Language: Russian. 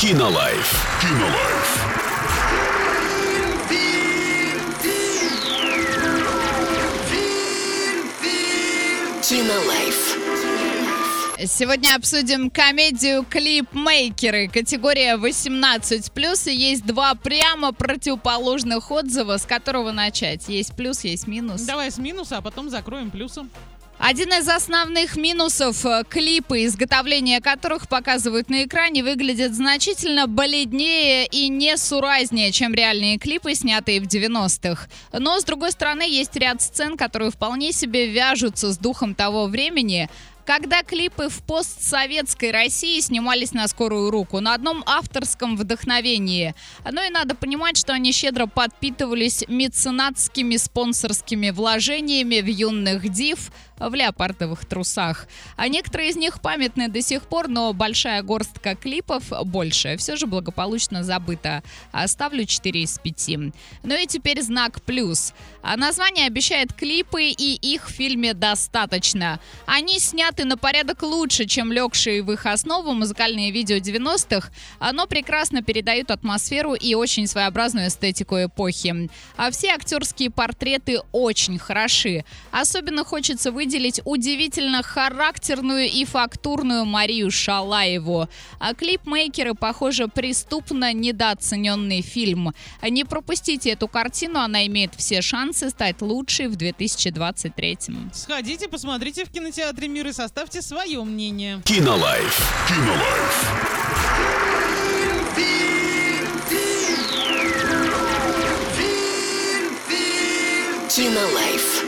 Кинолайф. Кинолайф. Кинолайф. Сегодня обсудим комедию «Клипмейкеры». Категория 18+, и есть два прямо противоположных отзыва, с которого начать. Есть плюс, есть минус. Давай с минуса, а потом закроем плюсом. Один из основных минусов э, клипы, изготовления которых показывают на экране, выглядят значительно бледнее и несуразнее, чем реальные клипы, снятые в 90-х. Но, с другой стороны, есть ряд сцен, которые вполне себе вяжутся с духом того времени, когда клипы в постсоветской России снимались на скорую руку, на одном авторском вдохновении. Ну и надо понимать, что они щедро подпитывались меценатскими спонсорскими вложениями в юных див, в леопардовых трусах. А некоторые из них памятны до сих пор, но большая горстка клипов, больше, все же благополучно забыта. Оставлю 4 из 5. Ну и теперь знак плюс. А название обещает клипы, и их в фильме достаточно. Они сняты на порядок лучше, чем легшие в их основу музыкальные видео 90-х, но прекрасно передают атмосферу и очень своеобразную эстетику эпохи. А все актерские портреты очень хороши. Особенно хочется выделить выделить удивительно характерную и фактурную Марию Шалаеву. А клипмейкеры, похоже, преступно недооцененный фильм. Не пропустите эту картину, она имеет все шансы стать лучшей в 2023. Сходите, посмотрите в кинотеатре «Мир» и составьте свое мнение. Кинолайф. Кинолайф. Кинолайф.